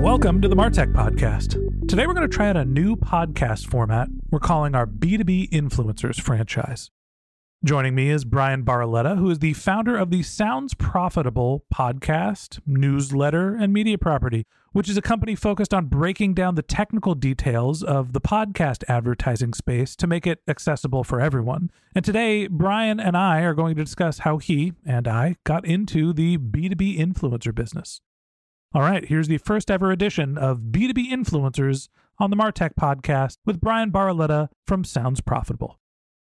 Welcome to the Martech Podcast. Today we're going to try out a new podcast format we're calling our B2B Influencers franchise. Joining me is Bryan Barletta, who is the founder of the Sounds Profitable podcast, newsletter, and media property, which is a company focused on breaking down the technical details of the podcast advertising space to make it accessible for everyone. And today, Bryan and I are going to discuss how he and I got into the B2B influencer business. All right, here's the first ever edition of B2B Influencers on the Martech podcast with Bryan Barletta from Sounds Profitable.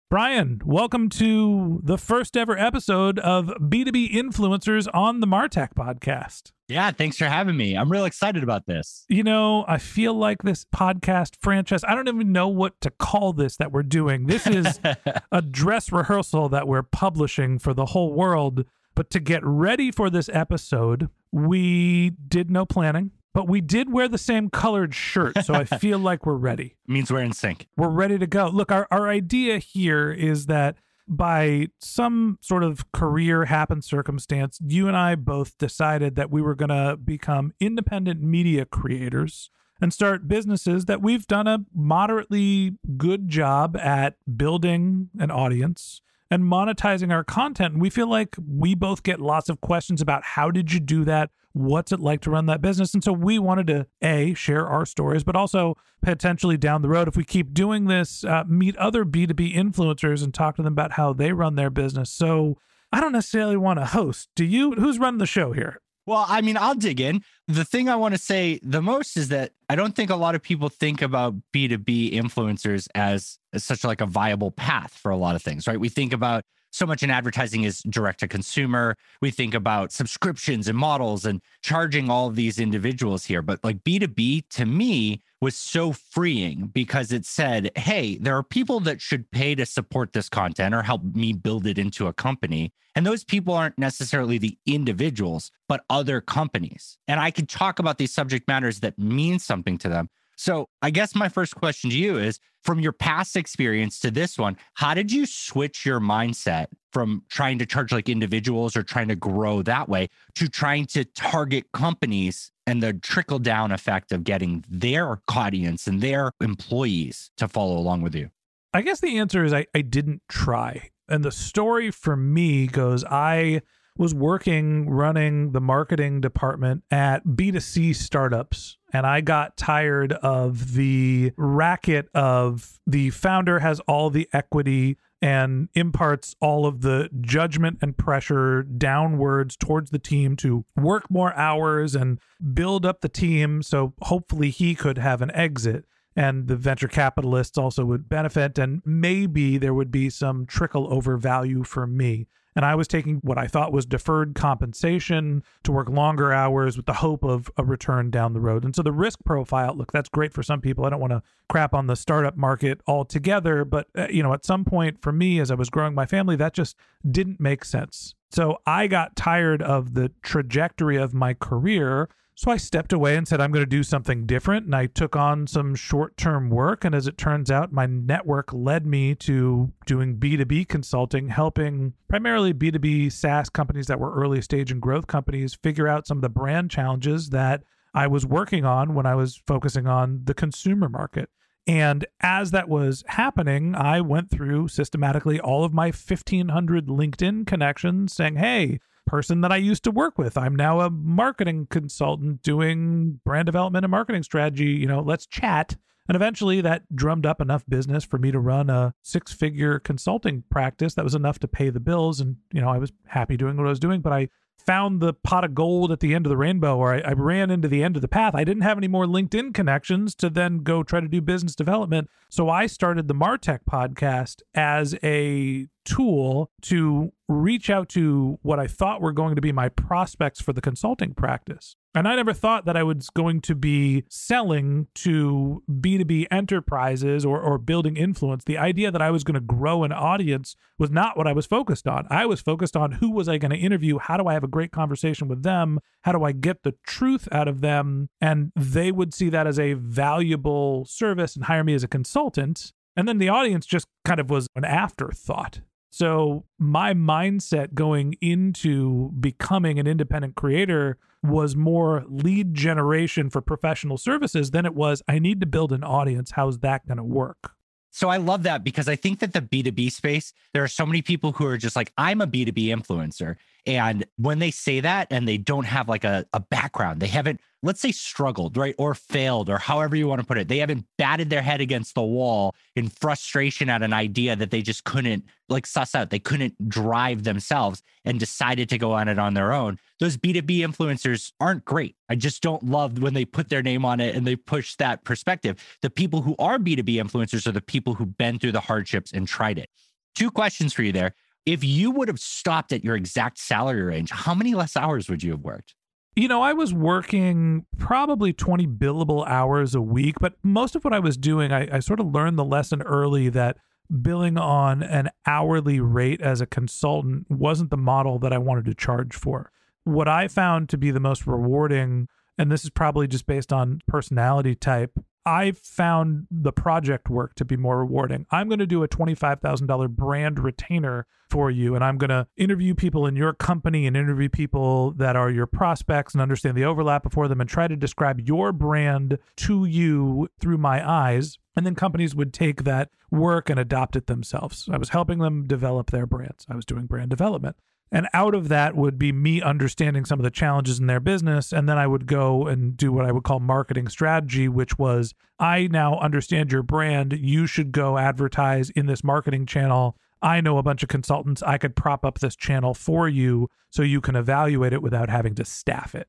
Bryan, welcome to the first ever episode of B2B Influencers on the Martech podcast. Yeah, thanks for having me. I'm real excited about this. You know, I feel like this podcast franchise, I don't even know what to call this that we're doing. This is a dress rehearsal that we're publishing for the whole world. But to get ready for this episode, we did no planning, but we did wear the same colored shirt. So I feel like we're ready. means we're in sync. We're ready to go. Look, our, our idea here is that by some sort of career happen circumstance, you and I both decided that we were going to become independent media creators and start businesses that we've done a moderately good job at building an audience and monetizing our content. And we feel like we both get lots of questions about how did you do that? What's it like to run that business? And so we wanted to A, share our stories, but also potentially down the road, if we keep doing this, uh, meet other B2B influencers and talk to them about how they run their business. So I don't necessarily want to host. Do you? Who's running the show here? Well, I mean, I'll dig in. The thing I want to say the most is that I don't think a lot of people think about B2B influencers as, as such like a viable path for a lot of things, right? We think about so much in advertising is direct to consumer. We think about subscriptions and models and charging all of these individuals here. But like B2B to me was so freeing because it said, hey, there are people that should pay to support this content or help me build it into a company. And those people aren't necessarily the individuals, but other companies. And I can talk about these subject matters that mean something to them. So, I guess my first question to you is from your past experience to this one, how did you switch your mindset from trying to charge like individuals or trying to grow that way to trying to target companies and the trickle down effect of getting their audience and their employees to follow along with you? I guess the answer is I, I didn't try. And the story for me goes I was working running the marketing department at B2C startups. And I got tired of the racket of the founder has all the equity and imparts all of the judgment and pressure downwards towards the team to work more hours and build up the team. So hopefully he could have an exit and the venture capitalists also would benefit and maybe there would be some trickle over value for me and I was taking what I thought was deferred compensation to work longer hours with the hope of a return down the road. And so the risk profile, look, that's great for some people. I don't want to crap on the startup market altogether, but uh, you know, at some point for me as I was growing my family, that just didn't make sense. So I got tired of the trajectory of my career So I stepped away and said, I'm going to do something different. And I took on some short term work. And as it turns out, my network led me to doing B2B consulting, helping primarily B2B SaaS companies that were early stage and growth companies figure out some of the brand challenges that I was working on when I was focusing on the consumer market. And as that was happening, I went through systematically all of my 1500 LinkedIn connections saying, Hey, person that I used to work with. I'm now a marketing consultant doing brand development and marketing strategy. You know, let's chat. And eventually that drummed up enough business for me to run a six figure consulting practice that was enough to pay the bills. And, you know, I was happy doing what I was doing, but I found the pot of gold at the end of the rainbow or I, I, ran into the end of the path. I didn't have any more LinkedIn connections to then go try to do business development. So I started the Martech podcast as a tool to reach out to what I thought were going to be my prospects for the consulting practice. And I never thought that I was going to be selling to B2B enterprises or, or building influence. The idea that I was going to grow an audience was not what I was focused on. I was focused on who was I going to interview? How do I have a great conversation with them? How do I get the truth out of them? And they would see that as a valuable service and hire me as a consultant. And then the audience just kind of was an afterthought. So my mindset going into becoming an independent creator was more lead generation for professional services than it was I need to build an audience. How's that going to work? So I love that because I think that the B2B space, there are so many people who are just like, I'm a B2B influencer. And when they say that and they don't have like a, a background, they haven't, let's say, struggled, right? Or failed, or however you want to put it, they haven't batted their head against the wall in frustration at an idea that they just couldn't like suss out. They couldn't drive themselves and decided to go on it on their own. Those B2B influencers aren't great. I just don't love when they put their name on it and they push that perspective. The people who are B2B influencers are the people who've been through the hardships and tried it. Two questions for you there if you would have stopped at your exact salary range, how many less hours would you have worked? You know, I was working probably 20 billable hours a week, but most of what I was doing, I, I, sort of learned the lesson early that billing on an hourly rate as a consultant wasn't the model that I wanted to charge for. What I found to be the most rewarding, and this is probably just based on personality type, I found the project work to be more rewarding. I'm going to do a $25,000 brand retainer for you, and I'm going to interview people in your company and interview people that are your prospects and understand the overlap before them and try to describe your brand to you through my eyes. And then companies would take that work and adopt it themselves. I was helping them develop their brands, I was doing brand development. And out of that would be me understanding some of the challenges in their business. And then I would go and do what I would call marketing strategy, which was I now understand your brand. You should go advertise in this marketing channel. I know a bunch of consultants. I could prop up this channel for you so you can evaluate it without having to staff it.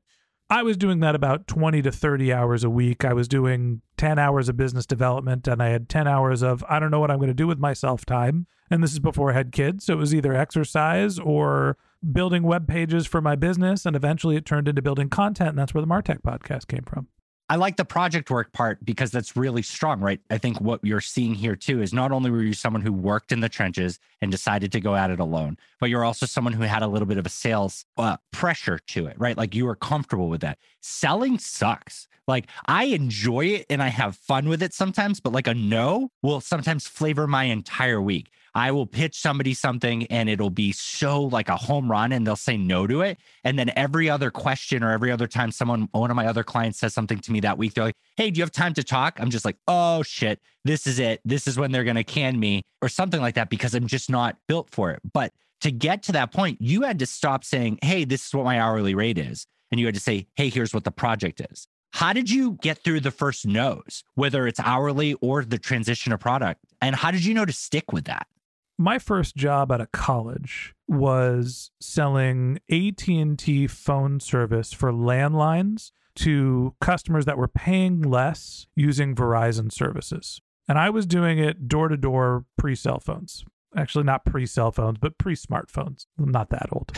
I was doing that about 20 to 30 hours a week. I was doing 10 hours of business development and I had 10 hours of I don't know what I'm going to do with myself time. And this is before I had kids. So it was either exercise or building web pages for my business. And eventually it turned into building content. And that's where the Martech podcast came from. I like the project work part because that's really strong, right? I think what you're seeing here too is not only were you someone who worked in the trenches and decided to go at it alone, but you're also someone who had a little bit of a sales uh, pressure to it, right? Like you were comfortable with that. Selling sucks. Like I enjoy it and I have fun with it sometimes, but like a no will sometimes flavor my entire week. I will pitch somebody something and it'll be so like a home run and they'll say no to it. And then every other question or every other time someone, one of my other clients says something to me that week, they're like, Hey, do you have time to talk? I'm just like, Oh shit, this is it. This is when they're going to can me or something like that because I'm just not built for it. But to get to that point, you had to stop saying, Hey, this is what my hourly rate is. And you had to say, Hey, here's what the project is. How did you get through the first no's, whether it's hourly or the transition of product? And how did you know to stick with that? My first job out of college was selling AT&T phone service for landlines to customers that were paying less using Verizon services. And I was doing it door to door pre cell phones. Actually not pre cell phones, but pre smartphones. I'm not that old.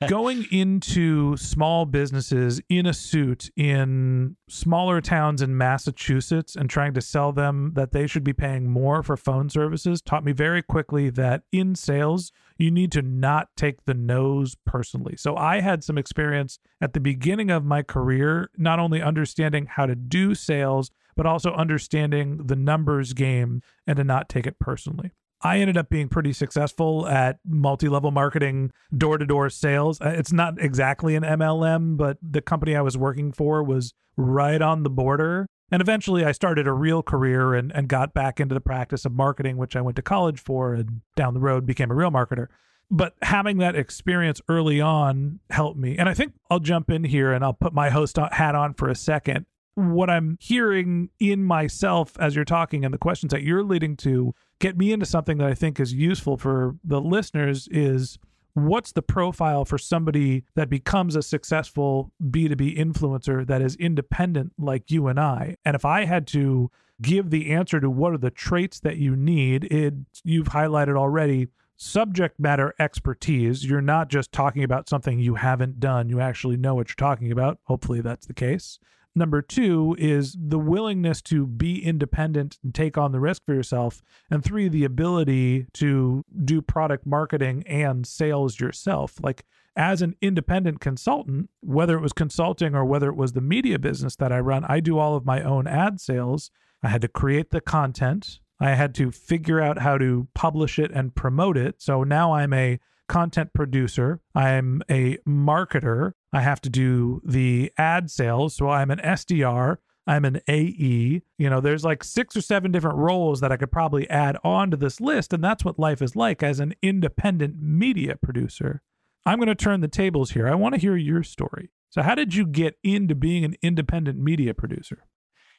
Going into small businesses in a suit in smaller towns in Massachusetts and trying to sell them that they should be paying more for phone services taught me very quickly that in sales, you need to not take the nose personally. So I had some experience at the beginning of my career, not only understanding how to do sales, but also understanding the numbers game and to not take it personally. I ended up being pretty successful at multi level marketing, door to door sales. Uh, it's not exactly an MLM, but the company I was working for was right on the border. And eventually I started a real career and, and got back into the practice of marketing, which I went to college for and down the road became a real marketer. But having that experience early on helped me. And I think I'll jump in here and I'll put my host hat on for a second what I'm hearing in myself as you're talking and the questions that you're leading to get me into something that I think is useful for the listeners is what's the profile for somebody that becomes a successful B2B influencer that is independent like you and I? And if I had to give the answer to what are the traits that you need, it you've highlighted already subject matter expertise. You're not just talking about something you haven't done, you actually know what you're talking about. Hopefully that's the case. Number two is the willingness to be independent and take on the risk for yourself. And three, the ability to do product marketing and sales yourself. Like as an independent consultant, whether it was consulting or whether it was the media business that I run, I do all of my own ad sales. I had to create the content. I had to figure out how to publish it and promote it. So now I'm a content producer. I'm a marketer. I have to do the ad sales. So I'm an SDR. I'm an AE. You know, there's like six or seven different roles that I could probably add on to this list. And that's what life is like as an independent media producer. I'm going to turn the tables here. I want to hear your story. So, how did you get into being an independent media producer?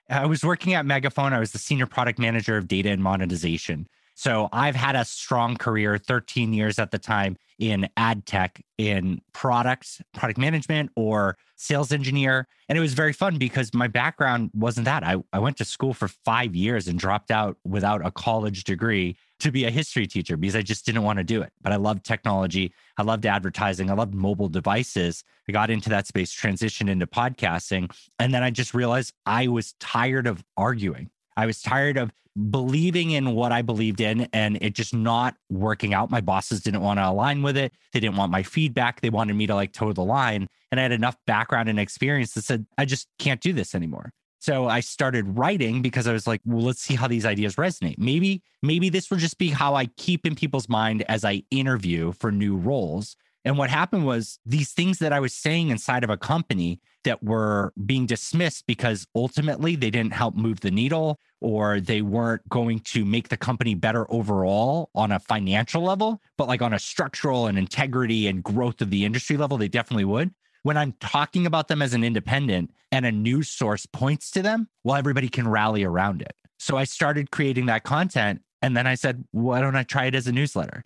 I was working at Megaphone. I was the senior product manager of data and monetization. So I've had a strong career, 13 years at the time in ad tech, in product, product management, or sales engineer. And it was very fun because my background wasn't that. I, I went to school for five years and dropped out without a college degree to be a history teacher because I just didn't want to do it. But I loved technology. I loved advertising. I loved mobile devices. I got into that space, transitioned into podcasting. And then I just realized I was tired of arguing. I was tired of believing in what I believed in and it just not working out. My bosses didn't want to align with it. They didn't want my feedback. They wanted me to like toe the line. And I had enough background and experience that said, I just can't do this anymore. So I started writing because I was like, well, let's see how these ideas resonate. Maybe, maybe this will just be how I keep in people's mind as I interview for new roles. And what happened was these things that I was saying inside of a company that were being dismissed because ultimately they didn't help move the needle or they weren't going to make the company better overall on a financial level, but like on a structural and integrity and growth of the industry level, they definitely would. When I'm talking about them as an independent and a news source points to them, well, everybody can rally around it. So I started creating that content. And then I said, why don't I try it as a newsletter?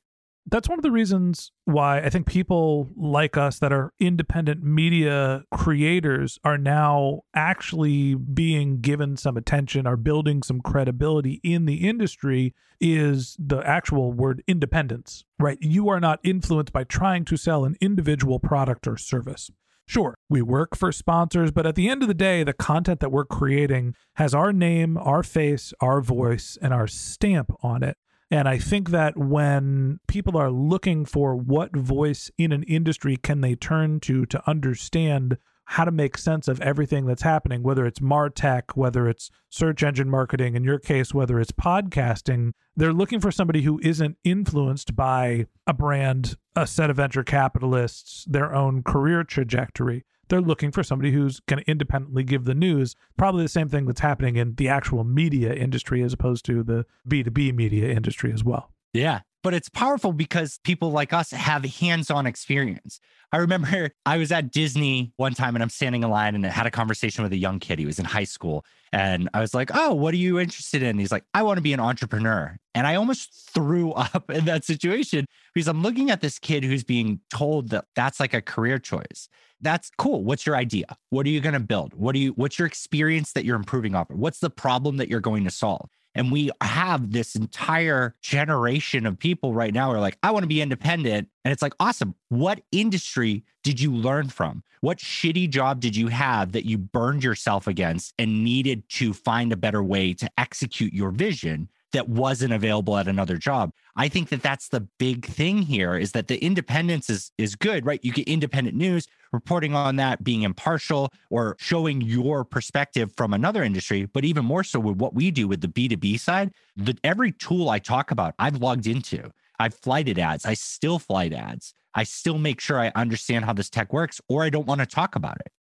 That's one of the reasons why I think people like us that are independent media creators are now actually being given some attention, are building some credibility in the industry is the actual word independence, right? You are not influenced by trying to sell an individual product or service. Sure, we work for sponsors, but at the end of the day, the content that we're creating has our name, our face, our voice, and our stamp on it. And I think that when people are looking for what voice in an industry can they turn to to understand how to make sense of everything that's happening, whether it's Martech, whether it's search engine marketing, in your case, whether it's podcasting, they're looking for somebody who isn't influenced by a brand, a set of venture capitalists, their own career trajectory they're looking for somebody who's going to independently give the news. Probably the same thing that's happening in the actual media industry as opposed to the B2B media industry as well. Yeah. But it's powerful because people like us have hands on experience. I remember I was at Disney one time and I'm standing in line and I had a conversation with a young kid. He was in high school. And I was like, Oh, what are you interested in? He's like, I want to be an entrepreneur. And I almost threw up in that situation because I'm looking at this kid who's being told that that's like a career choice. That's cool. What's your idea? What are you going to build? What do you, what's your experience that you're improving off of? What's the problem that you're going to solve? And we have this entire generation of people right now are like, I want to be independent. And it's like, awesome. What industry did you learn from? What shitty job did you have that you burned yourself against and needed to find a better way to execute your vision? That wasn't available at another job. I think that that's the big thing here is that the independence is is good, right? You get independent news, reporting on that, being impartial or showing your perspective from another industry, but even more so with what we do with the B2B side, the every tool I talk about, I've logged into. I've flighted ads. I still flight ads. I still make sure I understand how this tech works or I don't want to talk about it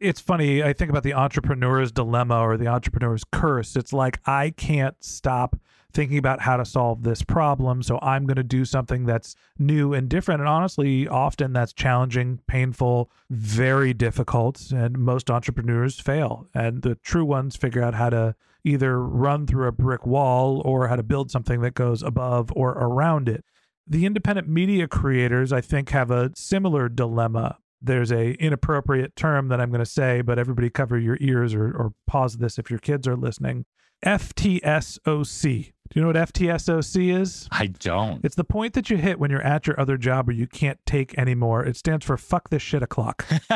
it's funny. I think about the entrepreneur's dilemma or the entrepreneur's curse. It's like, I can't stop thinking about how to solve this problem. So I'm going to do something that's new and different. And honestly, often that's challenging, painful, very difficult. And most entrepreneurs fail. And the true ones figure out how to either run through a brick wall or how to build something that goes above or around it. The independent media creators, I think, have a similar dilemma. There's a inappropriate term that I'm going to say, but everybody cover your ears or, or pause this if your kids are listening. FTSOC. Do you know what FTSOC is? I don't. It's the point that you hit when you're at your other job where you can't take anymore. It stands for fuck this shit o'clock.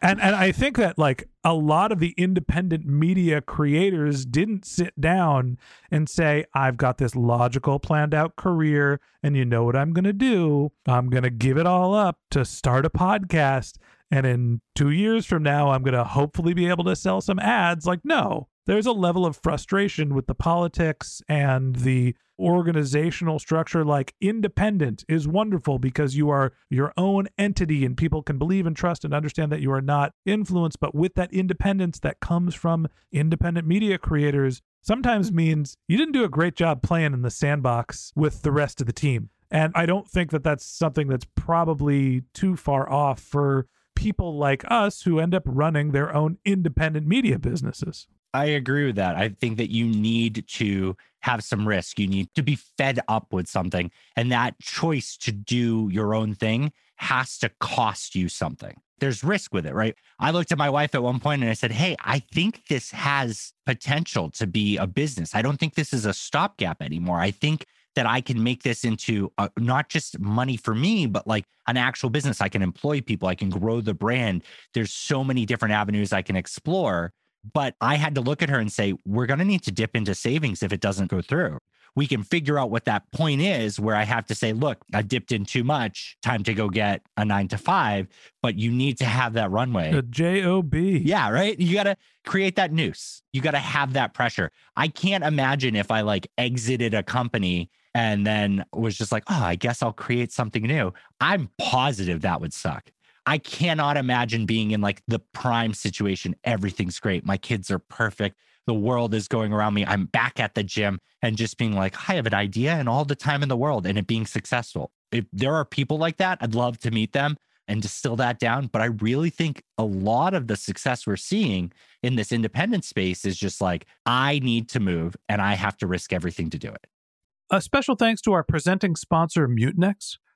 and and I think that like a lot of the independent media creators didn't sit down and say, I've got this logical planned out career and you know what I'm gonna do? I'm gonna give it all up to start a podcast. And in two years from now, I'm going to hopefully be able to sell some ads. Like, no, there's a level of frustration with the politics and the organizational structure. Like independent is wonderful because you are your own entity and people can believe and trust and understand that you are not influenced. But with that independence that comes from independent media creators sometimes means you didn't do a great job playing in the sandbox with the rest of the team. And i don't think that that's something that's probably too far off for people like us who end up running their own independent media businesses I agree with that. I think that you need to have some risk. You need to be fed up with something. And that choice to do your own thing has to cost you something. There's risk with it, right? I looked at my wife at one point and I said, Hey, I think this has potential to be a business. I don't think this is a stopgap anymore. I think that I can make this into a, not just money for me, but like an actual business. I can employ people, I can grow the brand. There's so many different avenues I can explore. But I had to look at her and say, we're going to need to dip into savings if it doesn't go through. We can figure out what that point is where I have to say, look, I dipped in too much, time to go get a nine to five, but you need to have that runway. The JOB. Yeah, right. You got to create that noose. You got to have that pressure. I can't imagine if I like exited a company and then was just like, oh, I guess I'll create something new. I'm positive that would suck. I cannot imagine being in like the prime situation. Everything's great. My kids are perfect. The world is going around me. I'm back at the gym and just being like, I have an idea and all the time in the world and it being successful. If there are people like that, I'd love to meet them and distill that down. But I really think a lot of the success we're seeing in this independent space is just like, I need to move and I have to risk everything to do it. A special thanks to our presenting sponsor, Mutinex.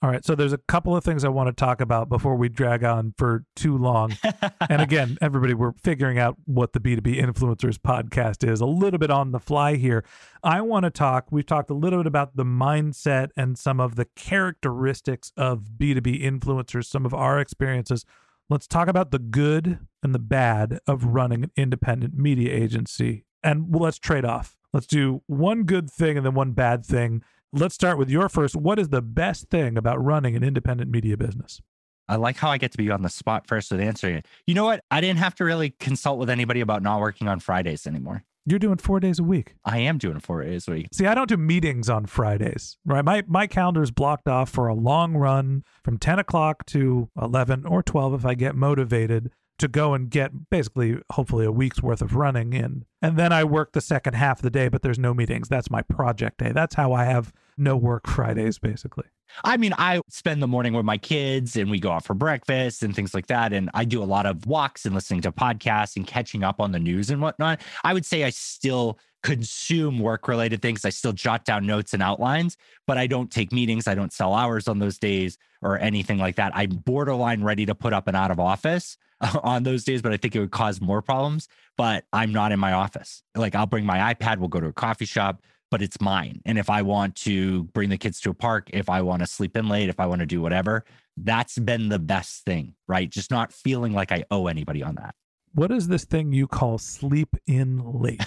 All right, so there's a couple of things I want to talk about before we drag on for too long. and again, everybody, we're figuring out what the B2B Influencers podcast is a little bit on the fly here. I want to talk, we've talked a little bit about the mindset and some of the characteristics of B2B influencers, some of our experiences. Let's talk about the good and the bad of running an independent media agency. And well, let's trade off. Let's do one good thing and then one bad thing Let's start with your first. What is the best thing about running an independent media business? I like how I get to be on the spot first with answering it. You know what? I didn't have to really consult with anybody about not working on Fridays anymore. You're doing four days a week. I am doing four days a week. See, I don't do meetings on Fridays, right? My my calendar is blocked off for a long run from 10 o'clock to 11 or 12 if I get motivated to go and get basically, hopefully, a week's worth of running in. And then I work the second half of the day, but there's no meetings. That's my project day. That's how I have no work Fridays, basically. I mean, I spend the morning with my kids and we go out for breakfast and things like that. And I do a lot of walks and listening to podcasts and catching up on the news and whatnot. I would say I still consume work related things. I still jot down notes and outlines, but I don't take meetings. I don't sell hours on those days or anything like that. I'm borderline ready to put up an out of office on those days, but I think it would cause more problems. But I'm not in my office. Like I'll bring my iPad, we'll go to a coffee shop, but it's mine. And if I want to bring the kids to a park, if I want to sleep in late, if I want to do whatever, that's been the best thing, right? Just not feeling like I owe anybody on that. What is this thing you call sleep in late?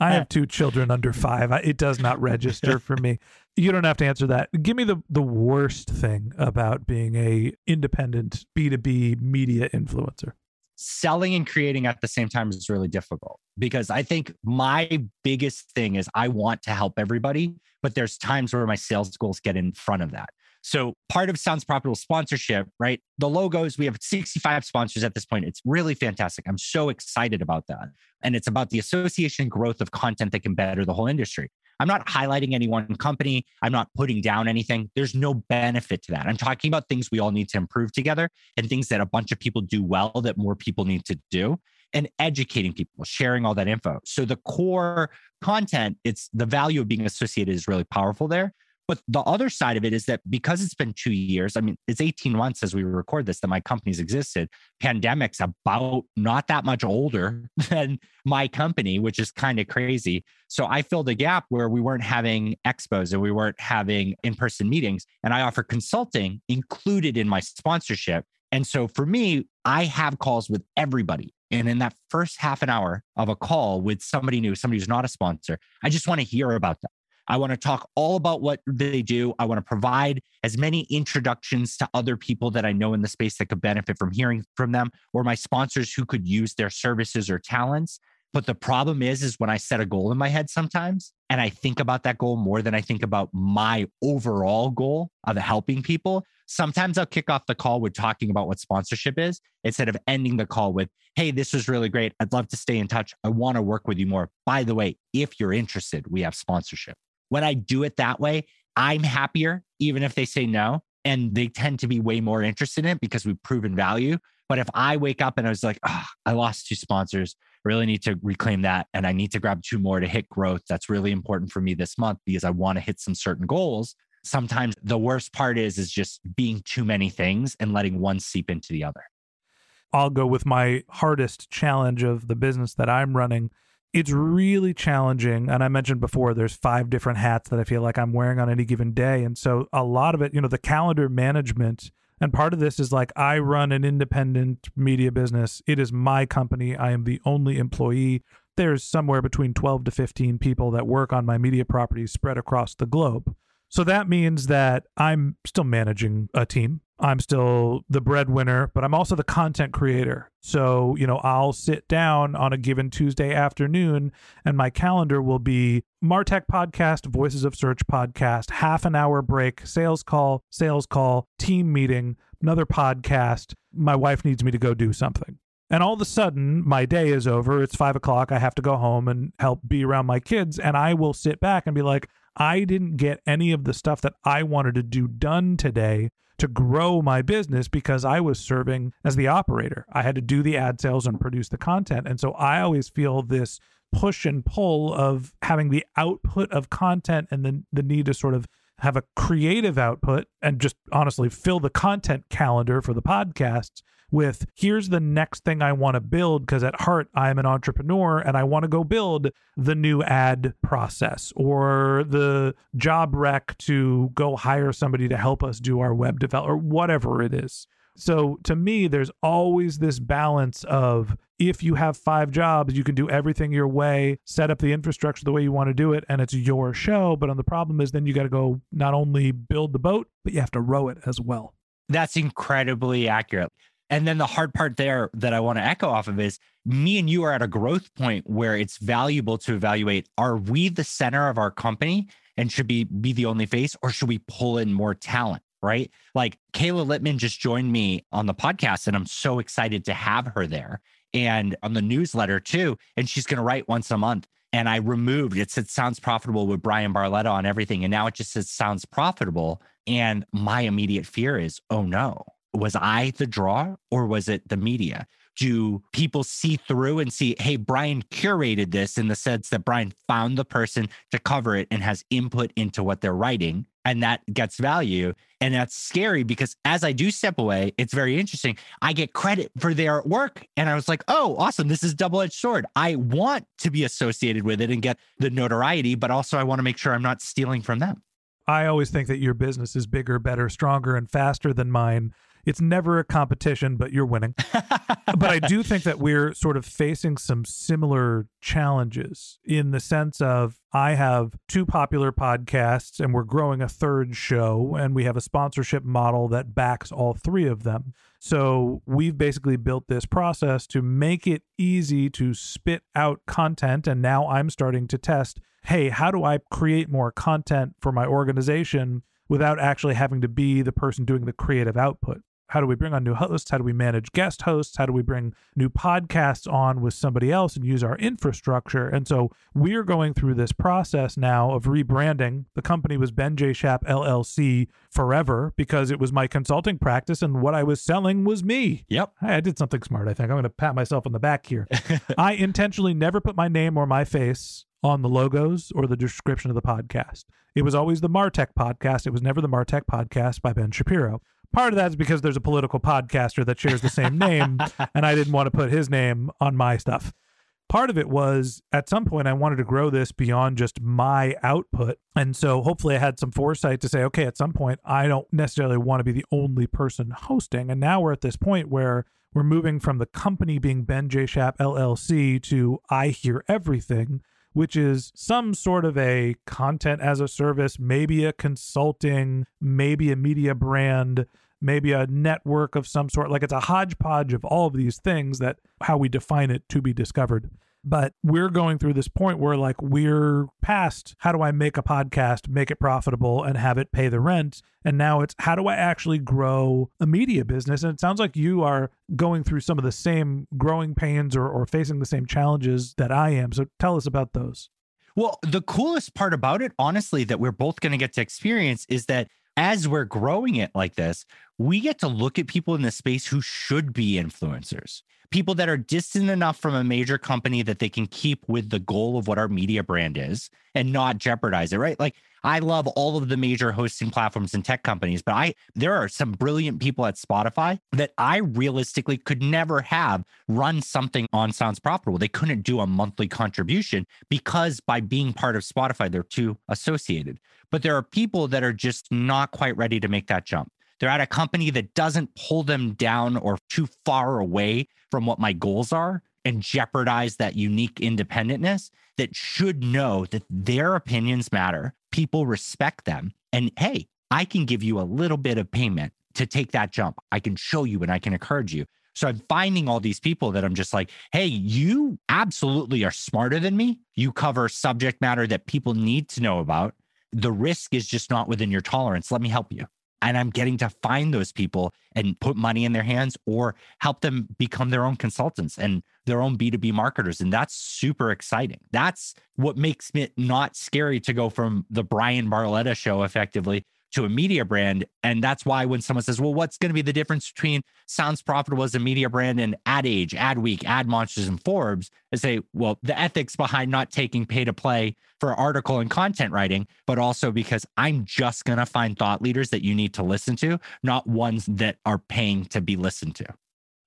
I have two children under five. It does not register for me. You don't have to answer that. Give me the the worst thing about being a independent B2B media influencer. Selling and creating at the same time is really difficult because I think my biggest thing is I want to help everybody, but there's times where my sales goals get in front of that. So part of Sounds Profitable sponsorship, right? The logos, we have 65 sponsors at this point. It's really fantastic. I'm so excited about that. And it's about the association growth of content that can better the whole industry. I'm not highlighting any one company. I'm not putting down anything. There's no benefit to that. I'm talking about things we all need to improve together and things that a bunch of people do well that more people need to do and educating people, sharing all that info. So the core content, it's the value of being associated is really powerful there. But the other side of it is that because it's been two years, I mean, it's 18 months as we record this that my company's existed. Pandemic's about not that much older than my company, which is kind of crazy. So I filled a gap where we weren't having expos and we weren't having in person meetings. And I offer consulting included in my sponsorship. And so for me, I have calls with everybody. And in that first half an hour of a call with somebody new, somebody who's not a sponsor, I just want to hear about them. I want to talk all about what they do. I want to provide as many introductions to other people that I know in the space that could benefit from hearing from them or my sponsors who could use their services or talents. But the problem is, is when I set a goal in my head sometimes and I think about that goal more than I think about my overall goal of helping people, sometimes I'll kick off the call with talking about what sponsorship is instead of ending the call with, Hey, this was really great. I'd love to stay in touch. I want to work with you more. By the way, if you're interested, we have sponsorship. When I do it that way, I'm happier, even if they say no. And they tend to be way more interested in it because we've proven value. But if I wake up and I was like, oh, I lost two sponsors, really need to reclaim that. And I need to grab two more to hit growth. That's really important for me this month because I want to hit some certain goals. Sometimes the worst part is, is just being too many things and letting one seep into the other. I'll go with my hardest challenge of the business that I'm running it's really challenging. And I mentioned before, there's five different hats that I feel like I'm wearing on any given day. And so a lot of it, you know, the calendar management, and part of this is like I run an independent media business. It is my company. I am the only employee. There's somewhere between 12 to 15 people that work on my media properties spread across the globe. So that means that I'm still managing a team. I'm still the breadwinner, but I'm also the content creator. So, you know, I'll sit down on a given Tuesday afternoon and my calendar will be Martech podcast, Voices of Search podcast, half an hour break, sales call, sales call, team meeting, another podcast. My wife needs me to go do something. And all of a sudden, my day is over. It's five o'clock. I have to go home and help be around my kids. And I will sit back and be like, I didn't get any of the stuff that I wanted to do done today to grow my business because I was serving as the operator. I had to do the ad sales and produce the content. And so I always feel this push and pull of having the output of content and then the need to sort of have a creative output and just honestly fill the content calendar for the podcasts with here's the next thing I want to build because at heart I'm an entrepreneur and I want to go build the new ad process or the job rec to go hire somebody to help us do our web develop or whatever it is. So to me, there's always this balance of if you have five jobs, you can do everything your way, set up the infrastructure the way you want to do it, and it's your show. But on the problem is then you got to go not only build the boat, but you have to row it as well. That's incredibly accurate. And then the hard part there that I want to echo off of is me and you are at a growth point where it's valuable to evaluate are we the center of our company and should be be the only face or should we pull in more talent? Right. Like Kayla Littman just joined me on the podcast, and I'm so excited to have her there and on the newsletter too. And she's going to write once a month. And I removed it said sounds profitable with Bryan Barletta on everything. And now it just says sounds profitable. And my immediate fear is, oh no, was I the draw or was it the media? Do people see through and see, hey, Bryan curated this in the sense that Bryan found the person to cover it and has input into what they're writing? And that gets value. And that's scary because as I do step away, it's very interesting. I get credit for their work. And I was like, oh, awesome. This is double edged sword. I want to be associated with it and get the notoriety, but also I want to make sure I'm not stealing from them. I always think that your business is bigger, better, stronger, and faster than mine it's never a competition, but you're winning. but I do think that we're sort of facing some similar challenges in the sense of I have two popular podcasts and we're growing a third show and we have a sponsorship model that backs all three of them. So we've basically built this process to make it easy to spit out content. And now I'm starting to test hey, how do I create more content for my organization without actually having to be the person doing the creative output? How do we bring on new hosts? How do we manage guest hosts? How do we bring new podcasts on with somebody else and use our infrastructure? And so we're going through this process now of rebranding. The company was Ben J. Shap LLC forever because it was my consulting practice and what I was selling was me. Yep. I did something smart, I think. I'm going to pat myself on the back here. I intentionally never put my name or my face on the logos or the description of the podcast. It was always the Martech podcast. It was never the Martech podcast by Ben Shapiro. Part of that is because there's a political podcaster that shares the same name, and I didn't want to put his name on my stuff. Part of it was at some point I wanted to grow this beyond just my output. And so hopefully I had some foresight to say, okay, at some point I don't necessarily want to be the only person hosting. And now we're at this point where we're moving from the company being Ben J. Shap LLC to I Hear Everything, which is some sort of a content as a service, maybe a consulting, maybe a media brand maybe a network of some sort. Like it's a hodgepodge of all of these things that how we define it to be discovered. But we're going through this point where, like, we're past how do I make a podcast, make it profitable, and have it pay the rent? And now it's how do I actually grow a media business? And it sounds like you are going through some of the same growing pains or, or facing the same challenges that I am. So tell us about those. Well, the coolest part about it, honestly, that we're both going to get to experience is that as we're growing it like this, we get to look at people in the space who should be influencers, people that are distant enough from a major company that they can keep with the goal of what our media brand is and not jeopardize it, right? Like I love all of the major hosting platforms and tech companies, but I there are some brilliant people at Spotify that I realistically could never have run something on Sounds Profitable. They couldn't do a monthly contribution because by being part of Spotify, they're too associated. But there are people that are just not quite ready to make that jump. They're at a company that doesn't pull them down or too far away from what my goals are and jeopardize that unique independentness that should know that their opinions matter. People respect them. And hey, I can give you a little bit of payment to take that jump. I can show you and I can encourage you. So I'm finding all these people that I'm just like, hey, you absolutely are smarter than me. You cover subject matter that people need to know about. The risk is just not within your tolerance. Let me help you. And I'm getting to find those people and put money in their hands or help them become their own consultants and their own B2B marketers. And that's super exciting. That's what makes it not scary to go from the Bryan Barletta show effectively to a media brand. And that's why when someone says, well, what's going to be the difference between Sounds Profitable as a media brand and Ad Age, Ad Week, Ad Monsters, and Forbes? I say, well, the ethics behind not taking pay to play for article and content writing, but also because I'm just going to find thought leaders that you need to listen to, not ones that are paying to be listened to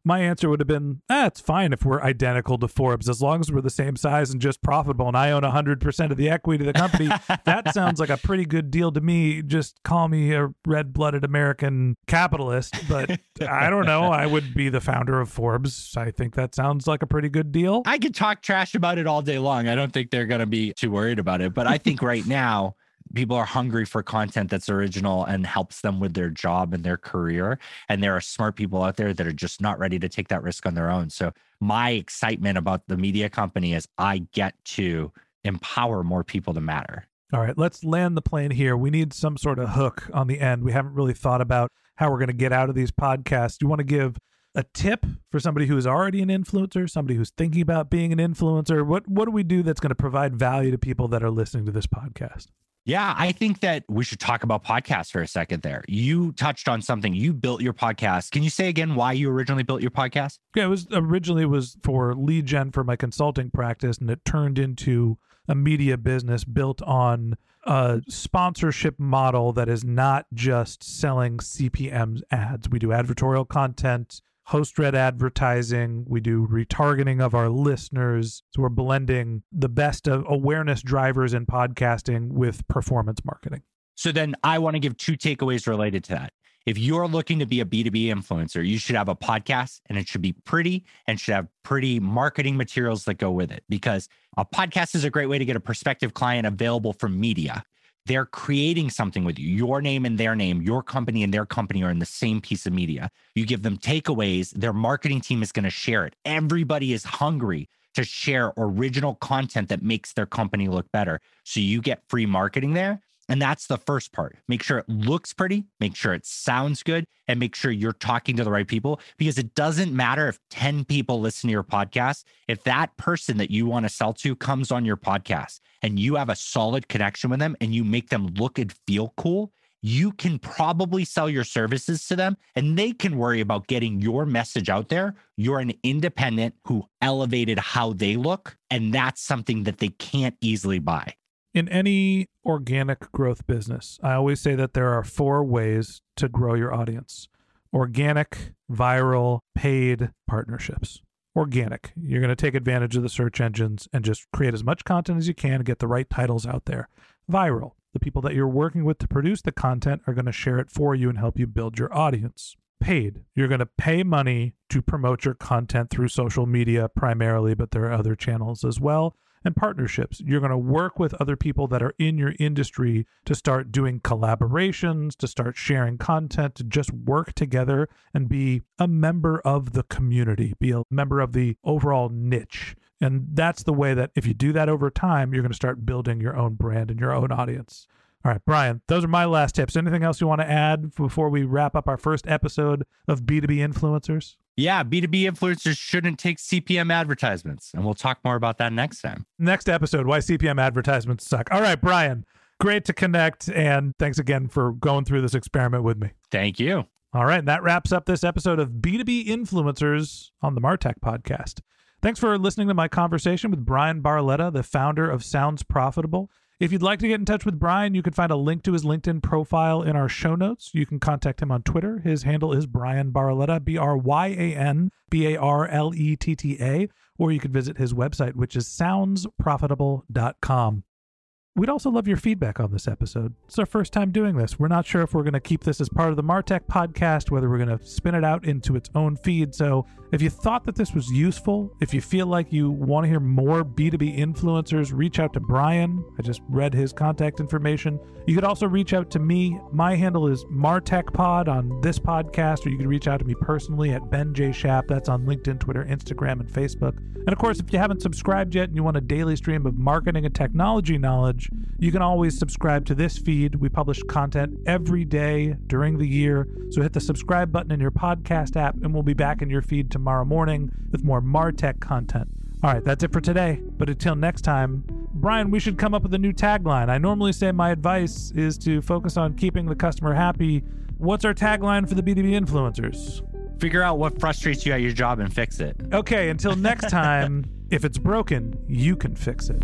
my answer would have been, ah, it's fine if we're identical to Forbes, as long as we're the same size and just profitable and I own 100% of the equity of the company. that sounds like a pretty good deal to me. Just call me a red blooded American capitalist. But I don't know. I would be the founder of Forbes. I think that sounds like a pretty good deal. I could talk trash about it all day long. I don't think they're going to be too worried about it. But I think right now, people are hungry for content that's original and helps them with their job and their career. And there are smart people out there that are just not ready to take that risk on their own. So, my excitement about the media company is I get to empower more people to matter. All right, let's land the plane here. We need some sort of hook on the end. We haven't really thought about how we're going to get out of these podcasts. Do you want to give a tip for somebody who is already an influencer, somebody who's thinking about being an influencer? What what do we do that's going to provide value to people that are listening to this podcast? Yeah, I think that we should talk about podcasts for a second there. You touched on something. You built your podcast. Can you say again why you originally built your podcast? Yeah, it was originally it was for lead gen for my consulting practice and it turned into a media business built on a sponsorship model that is not just selling CPM ads. We do advertorial content, host read advertising. We do retargeting of our listeners. So we're blending the best of awareness drivers in podcasting with performance marketing. So then I want to give two takeaways related to that. If you're looking to be a B2B influencer, you should have a podcast and it should be pretty and should have pretty marketing materials that go with it because a podcast is a great way to get a prospective client available from media they're creating something with you. Your name and their name, your company and their company are in the same piece of media. You give them takeaways, their marketing team is going to share it. Everybody is hungry to share original content that makes their company look better. So you get free marketing there. And that's the first part. Make sure it looks pretty, make sure it sounds good, and make sure you're talking to the right people because it doesn't matter if 10 people listen to your podcast. If that person that you want to sell to comes on your podcast and you have a solid connection with them and you make them look and feel cool, you can probably sell your services to them and they can worry about getting your message out there. You're an independent who elevated how they look, and that's something that they can't easily buy in any organic growth business, I always say that there are four ways to grow your audience organic, viral, paid partnerships. Organic, you're going to take advantage of the search engines and just create as much content as you can, to get the right titles out there. Viral, the people that you're working with to produce the content are going to share it for you and help you build your audience. Paid, you're going to pay money to promote your content through social media primarily, but there are other channels as well and partnerships. You're going to work with other people that are in your industry to start doing collaborations, to start sharing content, to just work together and be a member of the community, be a member of the overall niche. And that's the way that if you do that over time, you're going to start building your own brand and your own audience. All right, Bryan, those are my last tips. Anything else you want to add before we wrap up our first episode of B2B Influencers? Yeah, B2B influencers shouldn't take CPM advertisements. And we'll talk more about that next time. Next episode why CPM advertisements suck. All right, Bryan, great to connect. And thanks again for going through this experiment with me. Thank you. All right, And that wraps up this episode of B2B Influencers on the Martech podcast. Thanks for listening to my conversation with Bryan Barletta, the founder of Sounds Profitable. If you'd like to get in touch with Bryan, you can find a link to his LinkedIn profile in our show notes. You can contact him on Twitter. His handle is Bryan Barletta, B R Y A N B A R L E T T A, or you can visit his website, which is soundsprofitable.com. We'd also love your feedback on this episode. It's our first time doing this. We're not sure if we're going to keep this as part of the Martech podcast, whether we're going to spin it out into its own feed. So if you thought that this was useful, if you feel like you want to hear more B2B influencers, reach out to Bryan. I just read his contact information. You could also reach out to me. My handle is MartechPod on this podcast, or you can reach out to me personally at Ben J. Shap. That's on LinkedIn, Twitter, Instagram, and Facebook. And of course, if you haven't subscribed yet and you want a daily stream of marketing and technology knowledge, page. You can always subscribe to this feed. We publish content every day during the year. So hit the subscribe button in your podcast app, and we'll be back in your feed tomorrow morning with more Martech content. All right, that's it for today. But until next time, Bryan, we should come up with a new tagline. I normally say my advice is to focus on keeping the customer happy. What's our tagline for the B2B influencers? Figure out what frustrates you at your job and fix it. Okay, until next time, if it's broken, you can fix it.